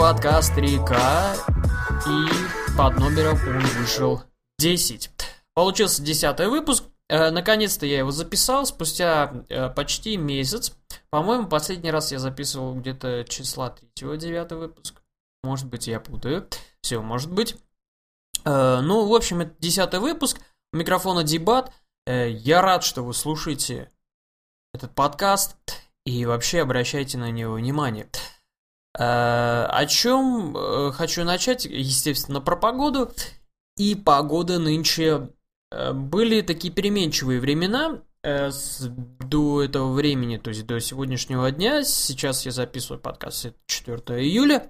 Подкаст 3К и под номером он вышел 10. Получился 10 выпуск. Э, наконец-то я его записал спустя э, почти месяц. По-моему, последний раз я записывал где-то числа 3-9 выпуск. Может быть, я путаю. Все, может быть. Э, ну, в общем, это 10 выпуск. У микрофона дебат. Я рад, что вы слушаете этот подкаст и вообще обращайте на него внимание. О чем хочу начать? Естественно, про погоду. И погода нынче Э, были такие переменчивые времена э, до этого времени, то есть до сегодняшнего дня. Сейчас я записываю подкаст, это 4 июля.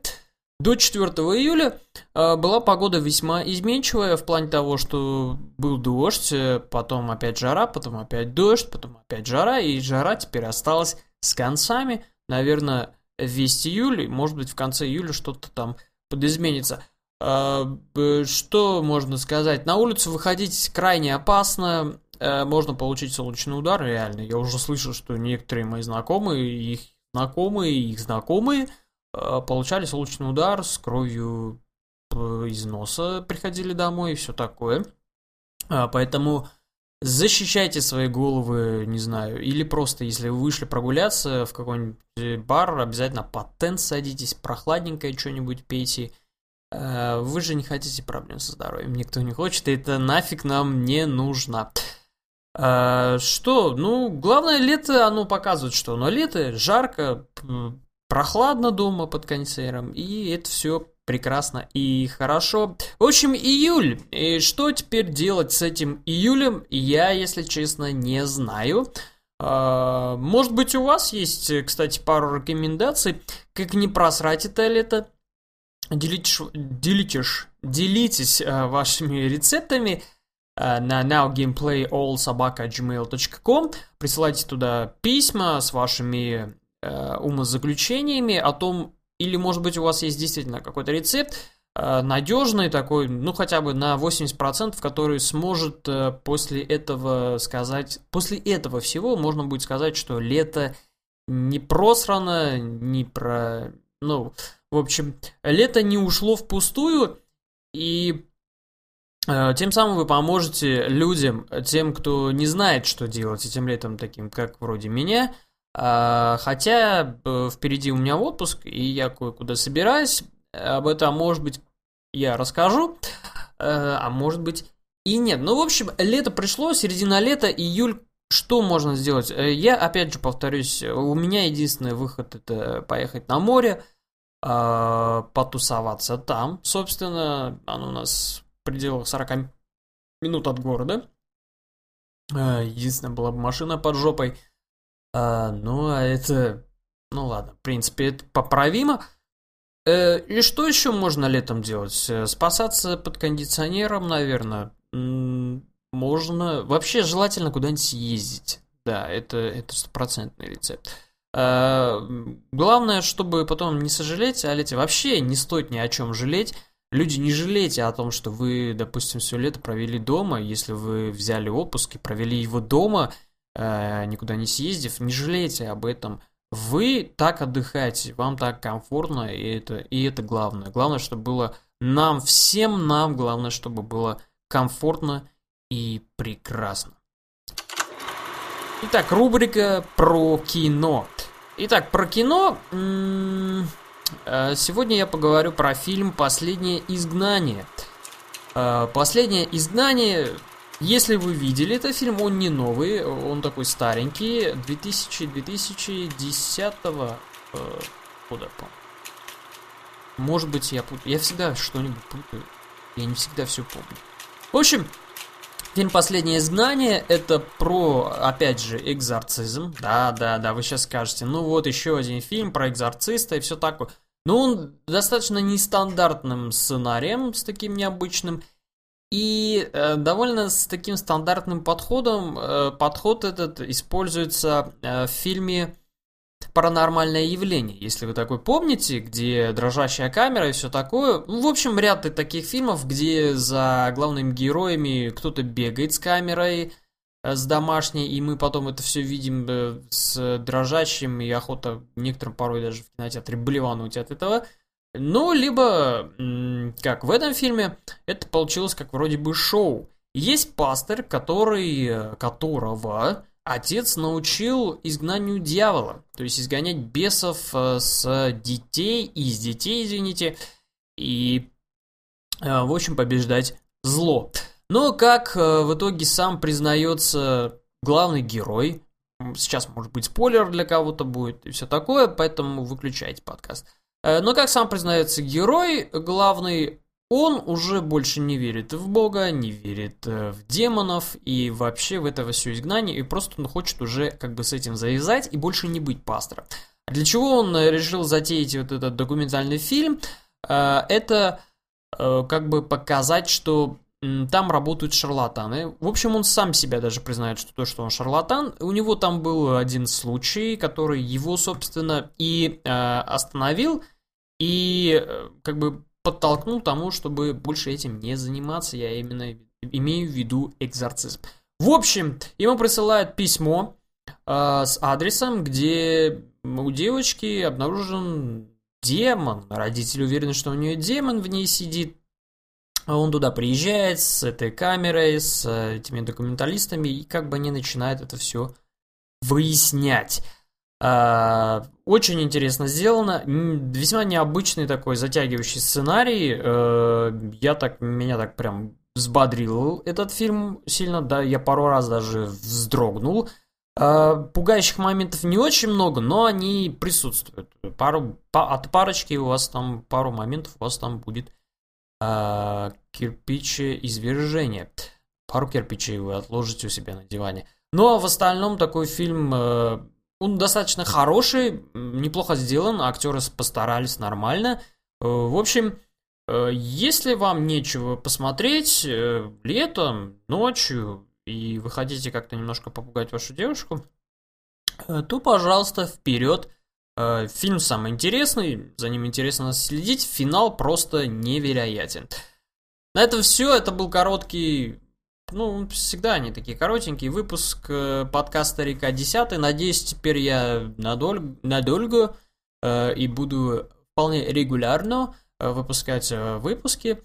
До 4 июля э, была погода весьма изменчивая в плане того, что был дождь, потом опять жара, потом опять дождь, потом опять жара, и жара теперь осталась с концами. Наверное, весь июль, может быть, в конце июля что-то там подизменится. А, что можно сказать? На улицу выходить крайне опасно. Э, можно получить солнечный удар, реально. Я уже слышал, что некоторые мои знакомые, их знакомые, их знакомые э, получали солнечный удар с кровью э, из носа, приходили домой и все такое. А, поэтому защищайте свои головы, не знаю, или просто, если вы вышли прогуляться в какой-нибудь бар, обязательно под тент садитесь, прохладненькое что-нибудь пейте, Э, вы же не хотите проблем со здоровьем, никто не хочет, и это нафиг нам не нужно. Э, что? Ну, главное, лето, оно показывает, что оно лето, жарко, прохладно дома под кондиционером, и это все прекрасно и хорошо. В общем, июль. И что теперь делать с этим июлем, я, если честно, не знаю. Э, может быть, у вас есть, кстати, пару рекомендаций, как не просрать это лето, делитесь, делитесь, делитесь э, вашими рецептами э, на nowgameplayallsobaka.gmail.com Присылайте туда письма с вашими умозаключениями о том, или может быть у вас есть действительно какой-то рецепт, э, надежный такой, ну хотя бы на 80%, который сможет э, после этого сказать, после этого всего можно будет сказать, что лето не просрано, не про, ну, в общем, лето не ушло впустую, и э, тем самым вы поможете людям, тем, кто не знает, что делать этим летом, таким как вроде меня. Э, хотя э, впереди у меня отпуск, и я кое-куда собираюсь. Об этом, может быть, я расскажу, э, а может быть и нет. Ну, в общем, лето пришло, середина лета, июль что можно сделать? Э, я, опять же, повторюсь, у меня единственный выход это поехать на море, э, потусоваться там. Собственно, оно у нас в пределах 40 минут от города. Единственное, была бы машина под жопой. Э, ну, а это... Ну ладно, в принципе, это поправимо. Э, и что еще можно летом делать? Э, спасаться под кондиционером, наверное. Можно... Вообще желательно куда-нибудь съездить. Да, это, это стопроцентный рецепт. Э, главное, чтобы потом не сожалеть о лете. Вообще не стоит ни о чем жалеть. Люди, не жалейте о том, что вы, допустим, все лето провели дома. Если вы взяли отпуск и провели его дома, никуда не съездив, не жалейте об этом. Вы так отдыхаете, вам так комфортно, и это, и это главное. Главное, чтобы было нам, всем нам, главное, чтобы было комфортно и прекрасно. Итак, рубрика про кино. Итак, про кино. Э, сегодня я поговорю про фильм «Последнее изгнание». Э, «Последнее изгнание», если вы видели этот фильм, он не новый, он такой старенький, 2000-2010 э, года, по Может быть, я путаю. Я всегда что-нибудь путаю. Я не всегда все помню. В общем, Фильм «Последнее изгнание» — это про, опять же, экзорцизм. Да, да, да, вы сейчас скажете, ну вот еще один фильм про экзорциста и все такое. Но он достаточно нестандартным сценарием, с таким необычным. И э, довольно с таким стандартным подходом. Э, подход этот используется э, в фильме паранормальное явление, если вы такой помните, где дрожащая камера и все такое. Ну, в общем, ряд таких фильмов, где за главными героями кто-то бегает с камерой, э, с домашней, и мы потом это все видим э, с дрожащим, и охота некоторым порой даже в кинотеатре блевануть от этого. Ну, либо, как в этом фильме, это получилось как вроде бы шоу. Есть пастор, который, которого отец научил изгнанию дьявола, то есть изгонять бесов э, с детей, из детей, извините, и, э, в общем, побеждать зло. Но, как э, в итоге сам признается главный герой, сейчас, может быть, спойлер для кого-то будет и все такое, поэтому выключайте подкаст. Но, как сам признается герой, главный он уже больше не верит в Бога, не верит э, в демонов и вообще в это все изгнание, и просто он хочет уже как бы с этим завязать и больше не быть пастором. Для чего он э, решил затеять вот этот документальный фильм? Э, это как бы показать, что там работают шарлатаны. В общем, он сам себя даже признает, что то, что он шарлатан. У него там был один случай, который его, собственно, и остановил, и как бы подтолкнул тому, чтобы больше этим не заниматься. Я именно имею в виду экзорцизм. В общем, ему присылают письмо э, с адресом, где у девочки обнаружен демон. Родители уверены, что у нее демон в ней сидит. Он туда приезжает с этой камерой, с этими документалистами, и как бы они начинают это все выяснять. А, очень интересно сделано, весьма необычный такой затягивающий сценарий. Э, я так, меня так прям взбодрил этот фильм сильно, да, я пару раз даже вздрогнул. А, пугающих моментов не очень много, но они присутствуют. Пару, от парочки у вас там, пару моментов у вас там будет а, кирпиче извержение. Пару кирпичей вы отложите у себя на диване. Ну а в остальном такой фильм э, он достаточно хороший, неплохо сделан, актеры постарались нормально. Э, в общем, э, если вам нечего посмотреть э, летом, ночью, и вы хотите как-то немножко попугать вашу девушку, то, пожалуйста, вперед. Фильм самый интересный, за ним интересно следить, финал просто невероятен. На этом все, это был короткий ну, всегда они такие коротенькие. Выпуск э, подкаста «Река 10». Надеюсь, теперь я надолго, надолго э, и буду вполне регулярно э, выпускать э, выпуски.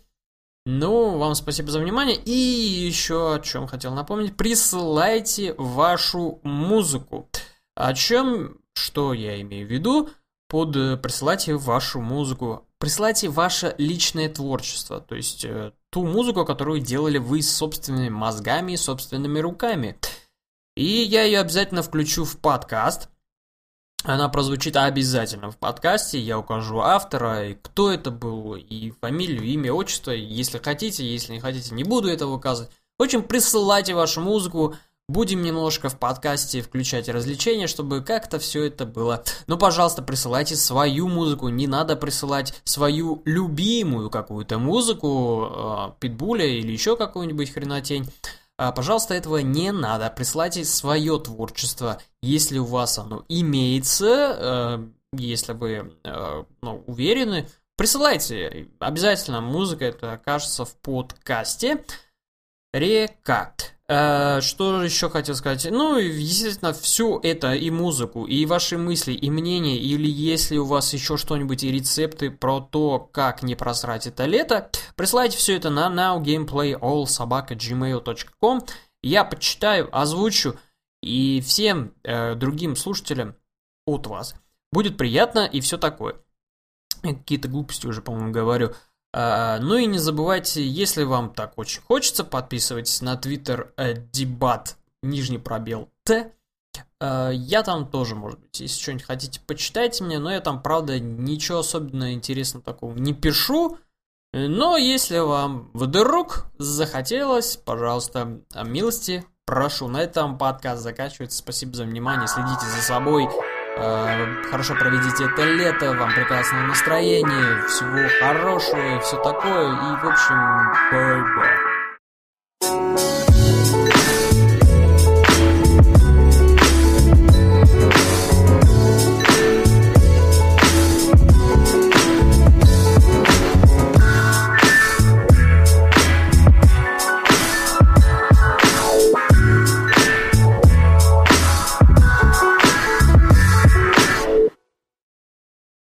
Ну, вам спасибо за внимание. И еще о чем хотел напомнить. Присылайте вашу музыку. О чем, что я имею в виду? Под э, присылайте вашу музыку. Присылайте ваше личное творчество. То есть э, ту музыку, которую делали вы собственными мозгами и собственными руками. И я ее обязательно включу в подкаст. Она прозвучит обязательно в подкасте, я укажу автора, и кто это был, и фамилию, имя, отчество, если хотите, если не хотите, не буду этого указывать. В общем, присылайте вашу музыку, Будем немножко в подкасте включать развлечения, чтобы как-то все это было. Но, пожалуйста, присылайте свою музыку. Не надо присылать свою любимую какую-то музыку, э, питбуля или еще какую-нибудь хренотень. А, пожалуйста, этого не надо. Присылайте свое творчество, если у вас оно имеется, э, если вы э, ну, уверены. Присылайте. Обязательно музыка это окажется в подкасте. Река. Э, что еще хотел сказать? Ну, естественно, все это и музыку, и ваши мысли, и мнения, или если у вас еще что-нибудь и рецепты про то, как не просрать это лето, присылайте все это на nowgameplayallsobaka.gmail.com Я почитаю, озвучу, и всем э, другим слушателям от вас будет приятно и все такое. Какие-то глупости уже, по-моему, говорю. А, ну и не забывайте, если вам так очень хочется, подписывайтесь на твиттер дебат нижний пробел Т. А, я там тоже, может быть, если что-нибудь хотите, почитайте мне, но я там, правда, ничего особенно интересного такого не пишу. Но если вам вдруг захотелось, пожалуйста, милости, прошу. На этом подкаст заканчивается. Спасибо за внимание, следите за собой. Э, хорошо проведите это лето, вам прекрасное настроение, всего хорошего и все такое. И, в общем, bye-bye.